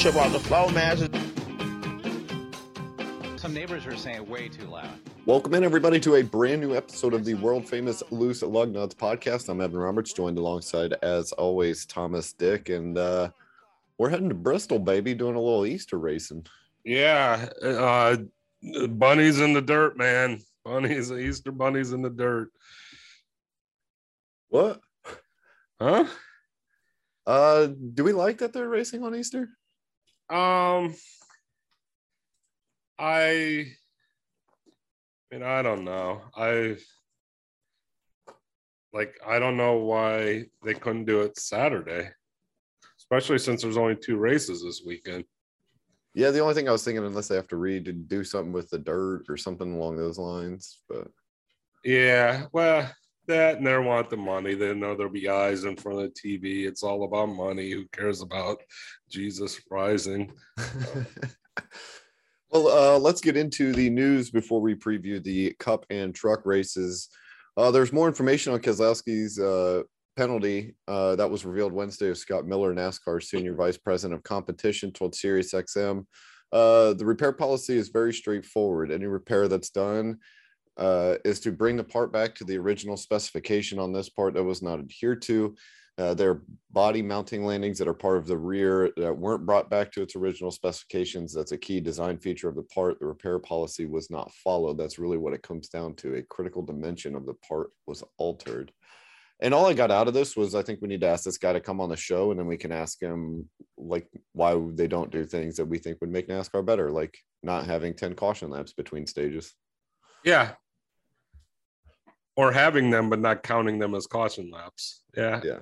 trip off the floor, man. Some neighbors are saying way too loud. Welcome in, everybody, to a brand new episode of the world famous Loose Lug Nuts podcast. I'm Evan Roberts, joined alongside, as always, Thomas Dick, and uh, we're heading to Bristol, baby, doing a little Easter racing. Yeah, uh, bunnies in the dirt, man. Bunnies, Easter bunnies in the dirt. What? Huh? Uh, do we like that they're racing on Easter? Um, I, I mean, I don't know. I like, I don't know why they couldn't do it Saturday, especially since there's only two races this weekend. Yeah, the only thing I was thinking, unless they have to read to do something with the dirt or something along those lines, but Yeah, well, that and they want the money. They know there'll be eyes in front of the TV. It's all about money. Who cares about Jesus rising? well, uh, let's get into the news before we preview the Cup and Truck races. Uh, there's more information on Keselowski's uh, penalty uh, that was revealed Wednesday of Scott Miller, NASCAR Senior Vice President of Competition, told SiriusXM. Uh, the repair policy is very straightforward. Any repair that's done uh, is to bring the part back to the original specification on this part that was not adhered to. Uh, there are body mounting landings that are part of the rear that weren't brought back to its original specifications. That's a key design feature of the part. The repair policy was not followed. That's really what it comes down to. A critical dimension of the part was altered. And all I got out of this was I think we need to ask this guy to come on the show and then we can ask him like why they don't do things that we think would make NASCAR better, like not having 10 caution laps between stages. Yeah. Or having them, but not counting them as caution laps. Yeah. Yeah.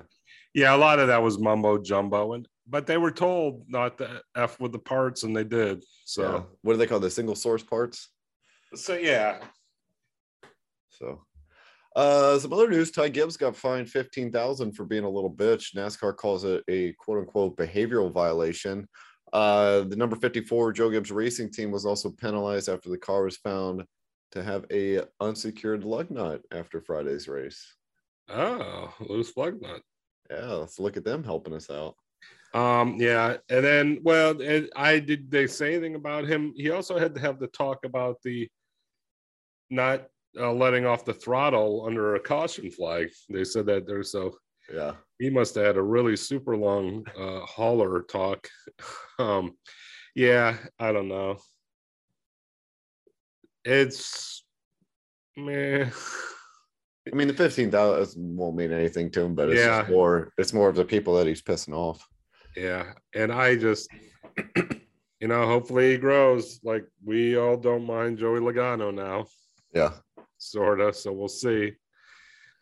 Yeah. A lot of that was mumbo jumbo. And, but they were told not to F with the parts and they did. So, yeah. what do they call the single source parts? so yeah. So, uh, some other news: Ty Gibbs got fined fifteen thousand for being a little bitch. NASCAR calls it a quote unquote behavioral violation. Uh, the number fifty-four Joe Gibbs Racing Team was also penalized after the car was found to have a unsecured lug nut after Friday's race. Oh, loose lug nut. Yeah, let's look at them helping us out. Um, yeah, and then well, I did they say anything about him? He also had to have the talk about the not uh, letting off the throttle under a caution flag. They said that there's so Yeah, he must have had a really super long uh, hauler talk. um, yeah, I don't know. It's meh. I mean the fifteen thousand won't mean anything to him, but it's Yeah. just more. It's more of the people that he's pissing off. Yeah, and I just, you know, hopefully he grows. Like we all don't mind Joey Logano now, Yeah, sort of. So we'll see,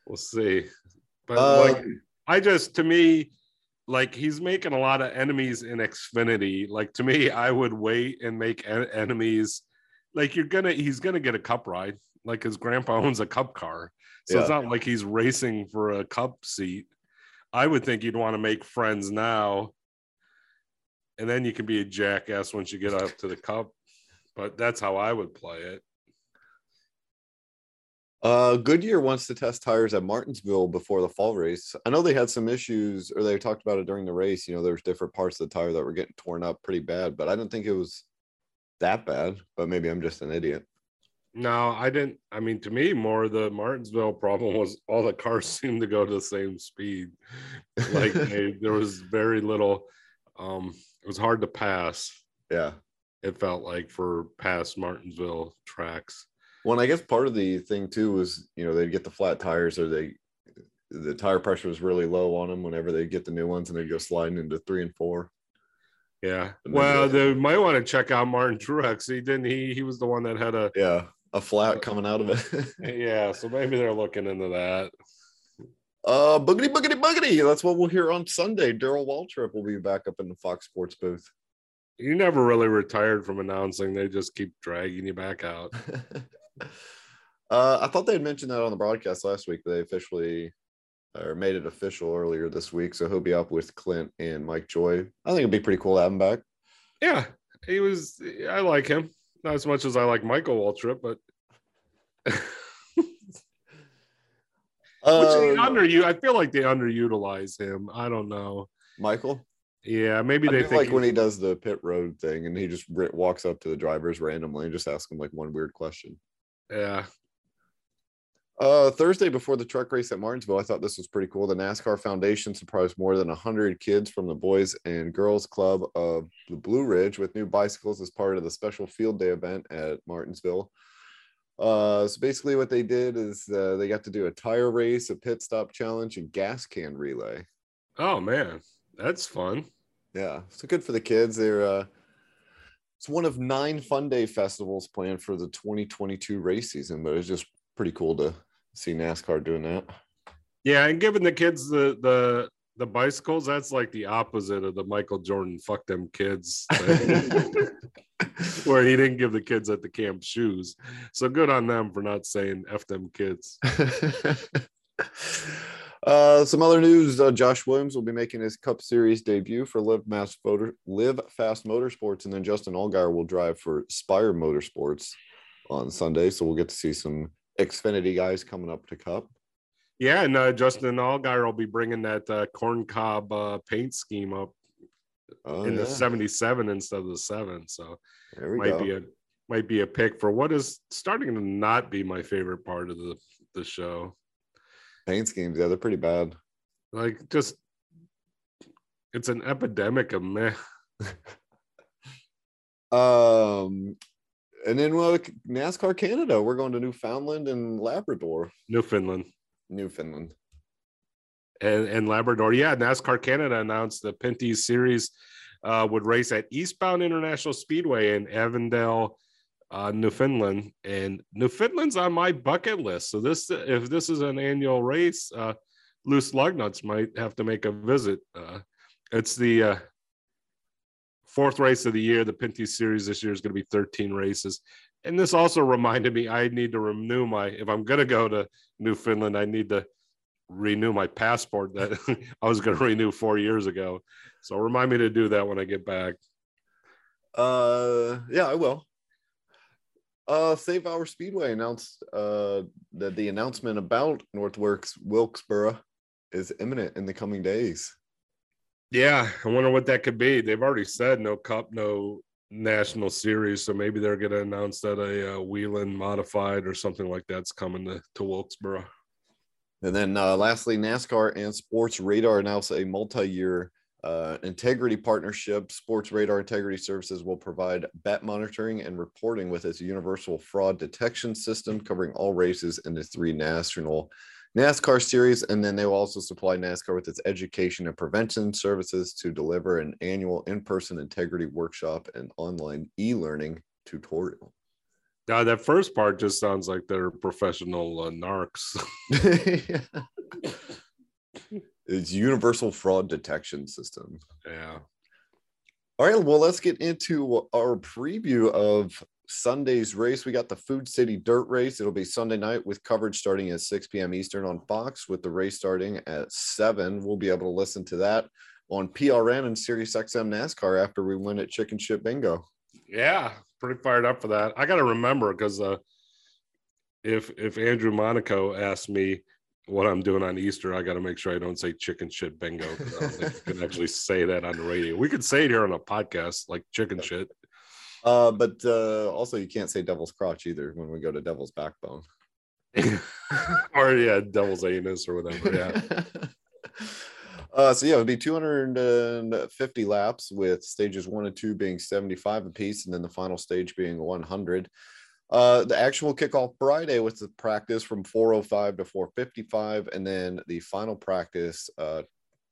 we'll see. But Uh, like, I just to me, like he's making a lot of enemies in Xfinity. Like to me, I would wait and make en- enemies. Like you're gonna, he's gonna get a cup ride. Like his grandpa owns a cup car, so it's not like he's racing for a cup seat. I would think you'd want to make friends now, and then you can be a jackass once you get up to the cup. But that's how I would play it. Uh, Goodyear wants to test tires at Martinsville before the fall race. I know they had some issues, or they talked about it during the race. You know, there's different parts of the tire that were getting torn up pretty bad, but I didn't think it was that bad. But maybe I'm just an idiot. No, I didn't. I mean, to me, more the Martinsville problem was all the cars seemed to go to the same speed. Like they, there was very little. Um, it was hard to pass. Yeah. It felt like for past Martinsville tracks. Well, and I guess part of the thing too was, you know, they'd get the flat tires, or they the tire pressure was really low on them whenever they get the new ones, and they'd go sliding into three and four. Yeah. And Well, the- they might want to check out Martin Truex. He didn't. He he was the one that had a. Yeah, a flat coming out of it. Yeah. So maybe they're looking into that. uh, boogity boogity boogity. That's what we'll hear on Sunday. Darrell Waltrip will be back up in the Fox Sports booth. You never really retired from announcing. They just keep dragging you back out. uh, I thought they had mentioned that on the broadcast last week, they officially or made it official earlier this week. So he'll be up with Clint and Mike Joy. I think it'd be pretty cool to have him back. Yeah, he was. I like him not as much as I like Michael Waltrip, but which Uh, they under you. I feel like they underutilize him. I don't know. Michael. Yeah, maybe they think like when he does the pit road thing and he just walks up to the drivers randomly and just asks them like one weird question. yeah. Uh, Thursday before the truck race at Martinsville, I thought this was pretty cool. The NASCAR Foundation surprised more than 100 kids from the Boys and Girls Club of the Blue Ridge with new bicycles as part of the special field day event at Martinsville. Uh, so basically, what they did is uh, they got to do a tire race, a pit stop challenge, and gas can relay. Oh man, that's fun. Yeah, so good for the kids. They're uh, it's one of nine fun day festivals planned for the 2022 race season, but it's just pretty cool to see NASCAR doing that. Yeah, and giving the kids the the the bicycles, that's like the opposite of the Michael Jordan "fuck them kids," thing, where he didn't give the kids at the camp shoes. So good on them for not saying "f them kids." uh, some other news: uh, Josh Williams will be making his Cup Series debut for Live Mass Motor, Live Fast Motorsports, and then Justin Allgaier will drive for Spire Motorsports on Sunday. So we'll get to see some Xfinity guys coming up to Cup. Yeah, and uh, Justin Allgaier will be bringing that uh, corn cob uh, paint scheme up Oh, in yeah. the '77 instead of the seven. So there we might go. be a might be a pick for what is starting to not be my favorite part of the the show. Paint schemes, yeah, they're pretty bad. Like just it's an epidemic of meh. Um, and then well, NASCAR Canada, we're going to Newfoundland and Labrador, Newfoundland Newfoundland. and, and Labrador. Yeah, NASCAR Canada announced the Pinty Series uh, would race at Eastbound International Speedway in Avondale, uh, Newfoundland. And Newfoundland's on my bucket list. So this, if this is an annual race, uh, Loose Lugnuts might have to make a visit. Uh, it's the uh, fourth race of the year. The Pinty Series this year is going to be 13 races. And this also reminded me I need to renew my, if I'm going to go to Newfoundland, I need to renew my passport that I was going to renew four years ago. So remind me to do that when I get back. Uh, yeah, I will. Uh, Save Our Speedway announced uh that the announcement about Northworks Wilkesboro is imminent in the coming days. Yeah, I wonder what that could be. They've already said no cup, no national series, so maybe they're going to announce that a uh, modified or something like that's coming to, to Wilkesboro. And then uh, lastly, NASCAR and Sportradar announced a multi-year uh, integrity partnership. Sportradar Integrity Services will provide bet monitoring and reporting with its universal fraud detection system, covering all races in the three national NASCAR series. And then they will also supply NASCAR with its education and prevention services to deliver an annual in-person integrity workshop and online e-learning tutorial. Now, that first part just sounds like they're professional uh, narcs. it's universal fraud detection system. yeah. All right, well, let's get into our preview of Sunday's race. We got the Food City Dirt Race. It'll be Sunday night with coverage starting at 6 p.m. Eastern on Fox, with the race starting at 7. We'll be able to listen to that on PRN and Sirius XM NASCAR after we win at Chicken Shit Bingo. Yeah, pretty fired up for that. I got to remember because uh, if if Andrew Monaco asks me what I'm doing on Easter, I got to make sure I don't say chicken shit bingo. I can actually say that on the radio. We could say it here on a podcast, like chicken shit. Uh, but uh, also, you can't say Devil's Crotch either when we go to Devil's Backbone. or yeah, devil's anus or whatever. Yeah. Uh, so yeah, it would be 250 laps with stages one and two being 75 apiece, and then the final stage being 100. Uh, the actual kickoff Friday was the practice from 405 to 455, and then the final practice uh,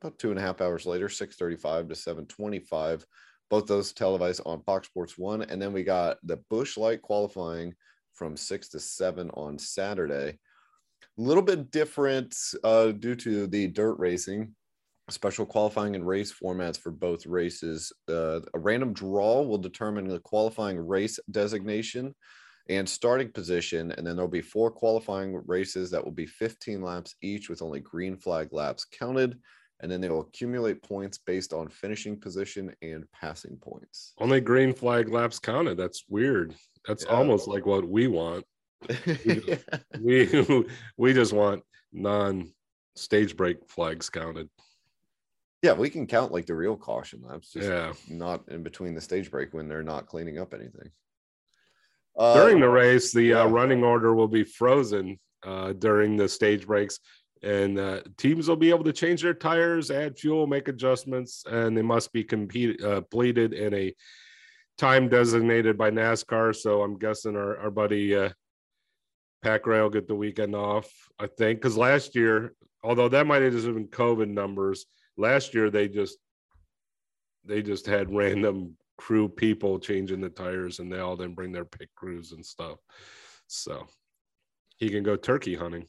about two and a half hours later, 635 to 725. Both those televised on Fox Sports One, and then we got the Busch Light qualifying from six to seven on Saturday. A little bit different uh, due to the dirt racing special qualifying and race formats for both races. Uh, a random draw will determine the qualifying race designation and starting position, and then there'll be four qualifying races that will be 15 laps each with only green flag laps counted. And then they will accumulate points based on finishing position and passing points. Only green flag laps counted. That's weird. That's Yeah. almost like what we want. We we just want non stage break flags counted. Yeah, we can count like the real caution laps, just Yeah. not in between the stage break when they're not cleaning up anything. Uh, during the race, the uh, running order will be frozen uh, during the stage breaks, and uh, teams will be able to change their tires, add fuel, make adjustments, and they must be compete, uh, completed in a time designated by NASCAR. So I'm guessing our, our buddy uh, Pack Ray will get the weekend off, I think, because last year, although that might have just been COVID numbers, last year they just they just had random crew people changing the tires and they all didn't bring their pit crews and stuff. So he can go turkey hunting.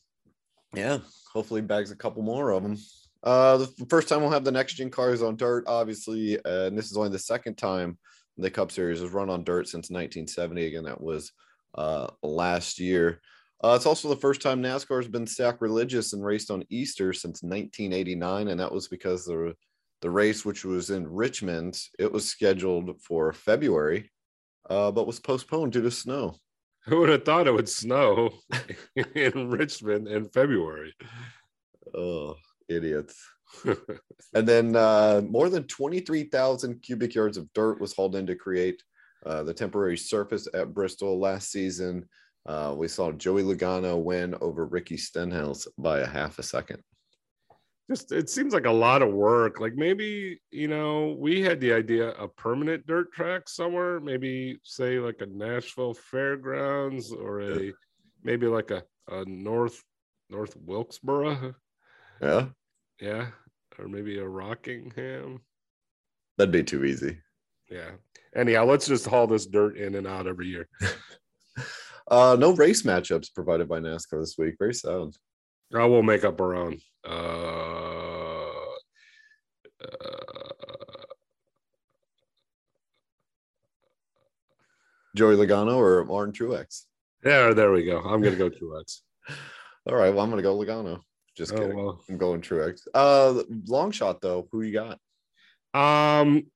Yeah, hopefully bags a couple more of them. Uh, the first time we'll have the next gen cars on dirt, obviously, uh, and this is only the second time the Cup Series has run on dirt since 1970. Again, that was uh, last year. Uh, it's also the first time NASCAR has been sacrilegious and raced on Easter since 1989, and that was because the the race, which was in Richmond, it was scheduled for February, uh, but was postponed due to snow. Who would have thought it would snow in Richmond in February? Oh, idiots. And then uh, more than 23,000 cubic yards of dirt was hauled in to create uh, the temporary surface at Bristol last season. Uh, we saw Joey Logano win over Ricky Stenhouse by a half a second. Just it seems like a lot of work. Like maybe, you know, we had the idea of permanent dirt track somewhere, maybe say like a Nashville fairgrounds or a maybe like a, a North North Wilkesboro. Yeah, Yeah. Or maybe a Rockingham. that'd be too easy. Yeah. Anyhow, let's just haul this dirt in and out every year. Uh, no race matchups provided by NASCAR this week. Very sad. I will make up our own. Uh, uh, Joey Logano or Martin Truex? yeah, there we go. I'm gonna go Truex. All right, well, I'm going to go Logano. Just Oh, kidding. well. I'm going Truex. Uh, long shot, though. Who you got? Um,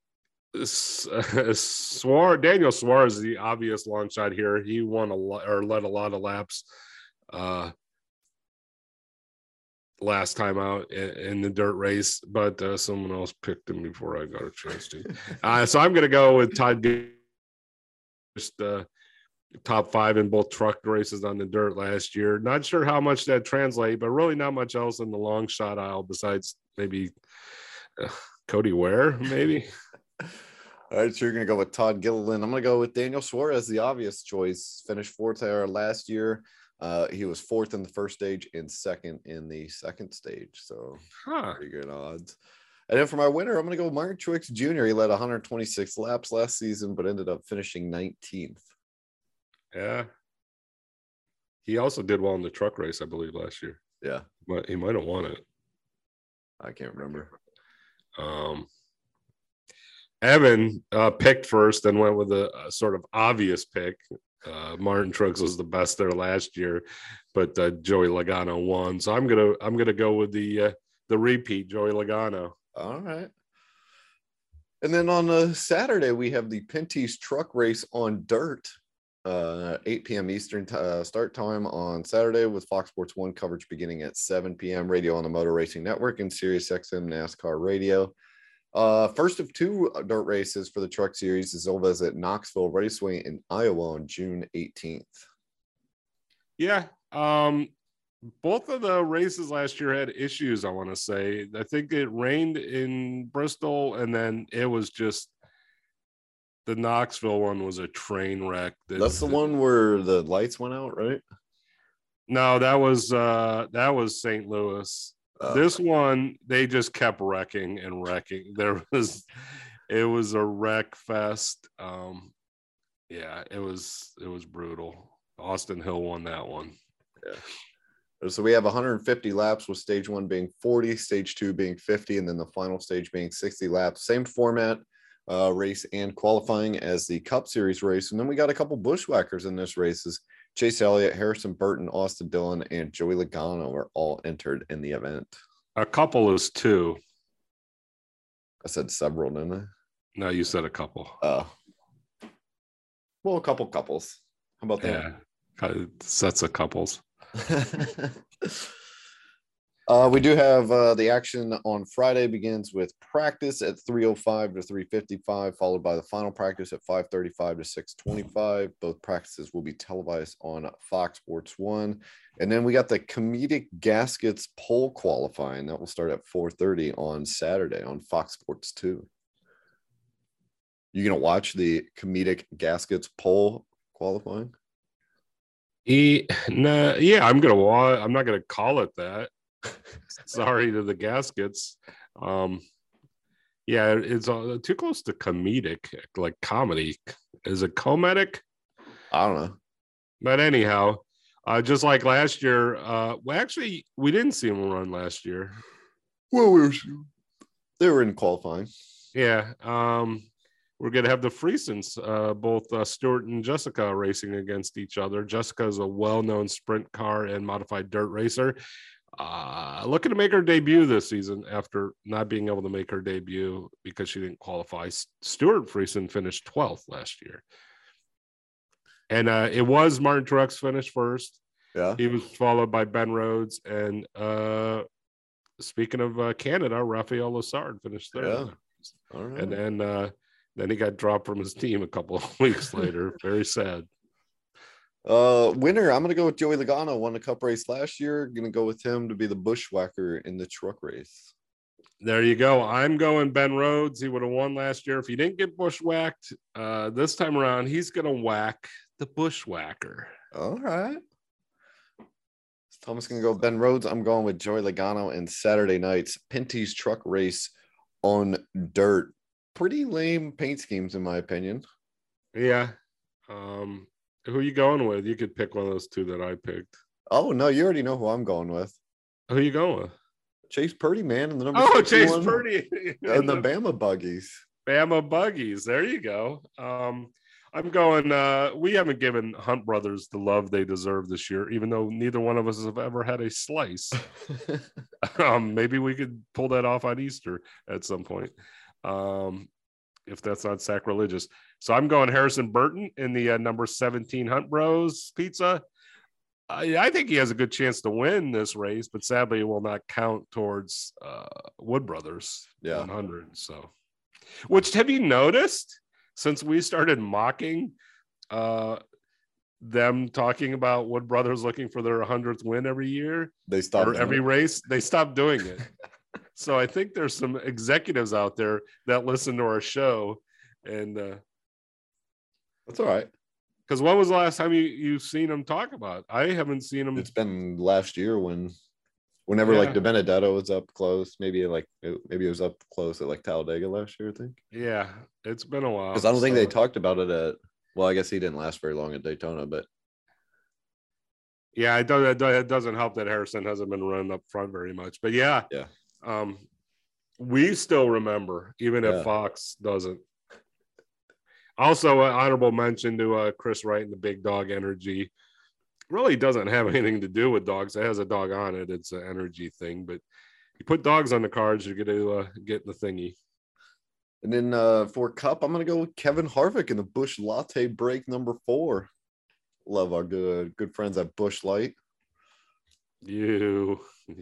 Suarez, Daniel Suarez is the obvious long shot here. He won a lot or led a lot of laps uh, last time out in, the dirt race, but uh, someone else picked him before I got a chance to. Uh, so I'm going to go with Todd. Just uh, top five in both truck races on the dirt last year. Not sure how much that translates, but really not much else in the long shot aisle besides maybe uh, Cody Ware, maybe. All right, so you're going to go with Todd Gilliland. I'm going to go with Daniel Suarez, the obvious choice. Finished fourth there last year. Uh, he was fourth in the first stage and second in the second stage. So Huh. pretty good odds. And then for my winner, I'm going to go Martin Truex Jr. He led 126 laps last season, but ended up finishing 19th. Yeah. He also did well in the truck race, I believe, last year. Yeah, But he might have won it. I can't remember. Um, Evan uh, picked first and went with a, a sort of obvious pick. Uh, Martin Truex was the best there last year, but uh, Joey Logano won. So I'm gonna I'm gonna go with the uh, the repeat Joey Logano. All right. And then on uh, Saturday, we have the Pinty's truck race on dirt, uh, 8 p.m. Eastern t- uh, start time on Saturday with Fox Sports 1 coverage beginning at 7 p.m. Radio on the Motor Racing Network and Sirius XM NASCAR Radio. Uh, first of two dirt races for the truck series is over at Knoxville Raceway in Iowa on June 18th. Yeah. Um, both of the races last year had issues, I want to say. I think it rained in Bristol, and then it was just the Knoxville one was a train wreck. That's the one where the lights went out, right? No, that was uh that was St. Louis. Uh, this one they just kept wrecking and wrecking. There was it was a wreck fest. Um yeah, it was it was brutal. Austin Hill won that one. Yeah. So we have 150 laps with stage one being 40, stage two being 50, and then the final stage being 60 laps. Same format, uh, race and qualifying as the Cup Series race. And then we got a couple bushwhackers in this races. Chase Elliott, Harrison Burton, Austin Dillon, and Joey Logano were all entered in the event. A couple is two. I said several, didn't I? No, you said a couple. Uh, well, a couple couples. How about that? Yeah. Sets of couples. Uh, we do have uh, the action on Friday begins with practice at 305 to 355, followed by the final practice at 535 to 625. Both practices will be televised on Fox Sports One. And then we got the Cometic gaskets pole qualifying that will start at 430 on Saturday on Fox Sports 2. You gonna watch the Cometic gaskets pole qualifying? E, nah, yeah, I'm gonna wa- I'm not gonna call it that. Sorry to the gaskets. Um, yeah, it's uh, too close to comedic, like comedy. Is it comedic? I don't know. But anyhow, uh, just like last year, uh, well, actually, we didn't see him run last year. Well, we were they were in qualifying. Yeah. Um, we're going to have the Friesens, uh, both uh, Stewart and Jessica racing against each other. Jessica is a well known sprint car and modified dirt racer. Uh, looking to make her debut this season after not being able to make her debut because she didn't qualify. Stewart Friesen finished 12th last year. And uh, it was Martin Truex finished first. Yeah. He was followed by Ben Rhodes. And uh, speaking of uh, Canada, Raphaël Lessard finished third. Yeah. All right. And then uh, then he got dropped from his team a couple of weeks later. Very sad. Uh, winner. I'm gonna go with Joey Logano. Won a Cup race last year. Gonna go with him to be the bushwhacker in the truck race. There you go. I'm going Ben Rhodes. He would have won last year if he didn't get bushwhacked. Uh, this time around, he's to whack the bushwhacker. All right. Thomas gonna go Ben Rhodes. I'm going with Joey Logano and Saturday night's Pinty's truck race on dirt. Pretty lame paint schemes, in my opinion. Yeah. Um, who are you going with? You could pick one of those two that I picked. Oh no, you already know who I'm going with. Who are you going with? Chase Purdy, man, and the number Oh, Chase Purdy and the Bama buggies. Bama buggies. There you go. Um, I'm going. Uh, we haven't given Hunt Brothers the love they deserve this year, even though neither one of us have ever had a slice. um, maybe we could pull that off on Easter at some point, um, if that's not sacrilegious. So I'm going Harrison Burton in the uh, number 17 Hunt Bros Pizza. I, I think he has a good chance to win this race, but sadly, it will not count towards uh, Wood Brothers Yeah. 100. So, which have you noticed since we started mocking uh, them talking about Wood Brothers looking for their 100th win every year They stopped every it. race? They stopped doing it. so I think there's some executives out there that listen to our show and uh, That's all right. because when was the last time you you've seen them talk about? I haven't seen them. It's been last year when, whenever Yeah. like the Benedetto was up close, maybe like maybe it was up close at like Talladega last year, I think. Yeah, it's been a while. Because I don't think they talked about it at. Well, I guess he didn't last very long at Daytona, but Yeah, it does. It does- it doesn't help that Harrison hasn't been running up front very much. But yeah, Yeah. Um, we still remember, even Yeah. if Fox doesn't. Also, an honorable mention to uh, Chris Wright and the Big Dog Energy. Really doesn't have anything to do with dogs. It has a dog on it. It's an energy thing, but you put dogs on the cards, you're going to uh, get the thingy. and then uh for Cup, I'm gonna go with Kevin Harvick in the Busch Latte Break number four. Love our good good friends at Busch Light. You.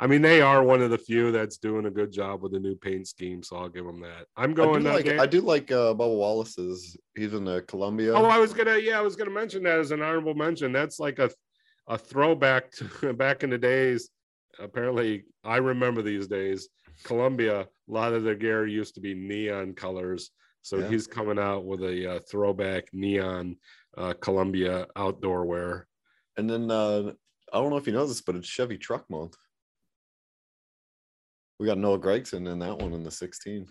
I mean, they are one of the few that's doing a good job with the new paint scheme, so I'll give them that. I'm I going. do uh, like Dan- I do like uh Bubba Wallace's. He's in the Columbia. Oh, I was gonna, yeah, I was gonna mention that as an honorable mention. That's like a, a throwback to back in the days. Apparently, I remember these days. Columbia, a lot of their gear used to be neon colors, so Yeah. he's coming out with a uh, throwback neon uh, Columbia outdoor wear. And then uh I don't know if you know this, but it's Chevy Truck Month. We got Noah Gragson in that one in the 16.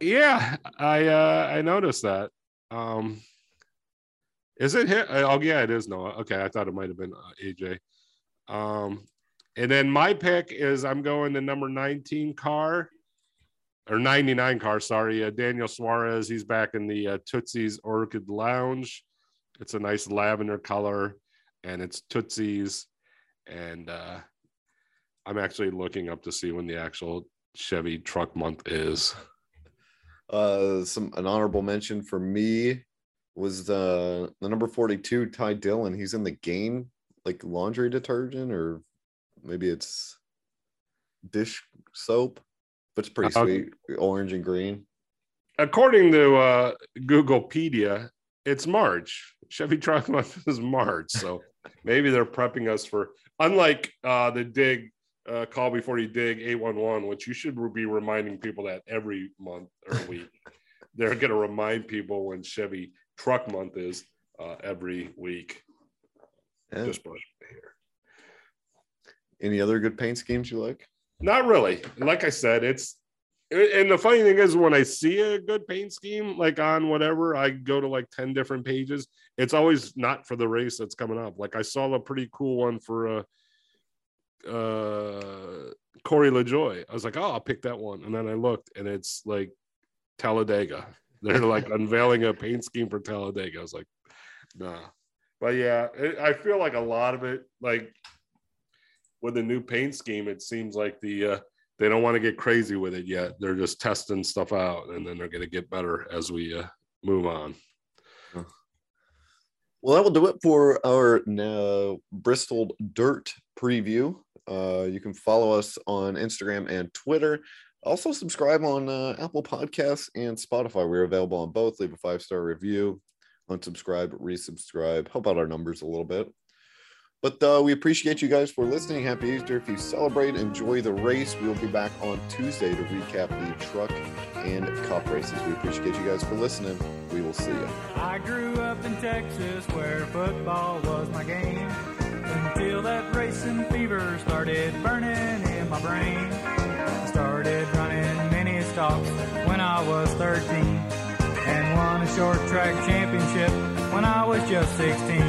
Yeah, I uh, I noticed that. Um, is it him? Oh, yeah, it is Noah. Okay, I thought it might have been uh, AJ. Um, and then my pick is I'm going the number 19 car or 99 car. Sorry, uh, Daniel Suarez. He's back in the uh, Tootsie's Orchid Lounge. It's a nice lavender color, and it's Tootsie's. And uh, I'm actually looking up to see when the actual Chevy Truck Month is. Uh some an honorable mention for me was the the number 42 Ty Dillon. He's in the game like laundry detergent or maybe it's dish soap, but it's pretty Uh, sweet, orange and green. According to uh, Googlepedia, it's March. Chevy Truck Month is March, so maybe they're prepping us for. Unlike uh, the dig uh, call before you dig eight one one, which you should be reminding people that every month or week. they're going to remind people when Chevy Truck Month is uh, every week. Yeah. Just brush hair. Any other good paint schemes you like? Not really. Like I said, it's and the funny thing is when I see a good paint scheme like on whatever, I go to like 10 different pages. It's always not for the race that's coming up. Like I saw a pretty cool one for uh uh Corey LaJoie. I was like, oh, I'll pick that one. And then I looked and it's like Talladega. They're like unveiling a paint scheme for Talladega. I was like, nah. But yeah, it, I feel like a lot of it, like with the new paint scheme, it seems like the uh, they don't want to get crazy with it yet. They're just testing stuff out, and then they're going to get better as we uh, move on. Well, that will do it for our uh, Bristol Dirt preview. Uh, you can follow us on Instagram and Twitter. Also, subscribe on uh, Apple Podcasts and Spotify. We're available on both. Leave a five star review, unsubscribe, resubscribe, help out our numbers a little bit. But uh, we appreciate you guys for listening. Happy Easter. If you celebrate, enjoy the race. We'll be back on Tuesday to recap the truck and cup races. We appreciate you guys for listening. We will see you. I grew up in Texas where football was my game that racing fever started burning in my brain. I started running mini stocks when I was 13 and won a short track championship when I was just 16.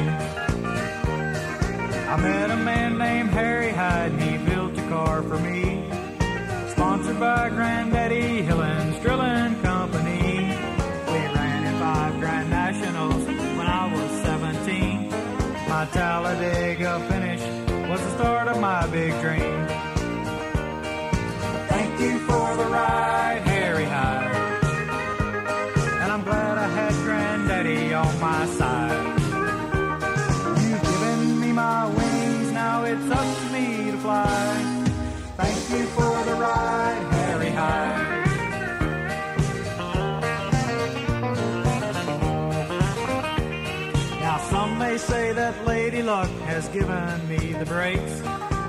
I met a man named Harry Hyde and he built a car for me. Sponsored by Granddaddy Hillens Drilling big dream. Thank you for the ride, Harry Hyde. And I'm glad I had Granddaddy on my side. You've given me my wings, now it's up to me to fly. Thank you for the ride, Harry Hyde. Now some may say that Lady Luck has given me the breaks.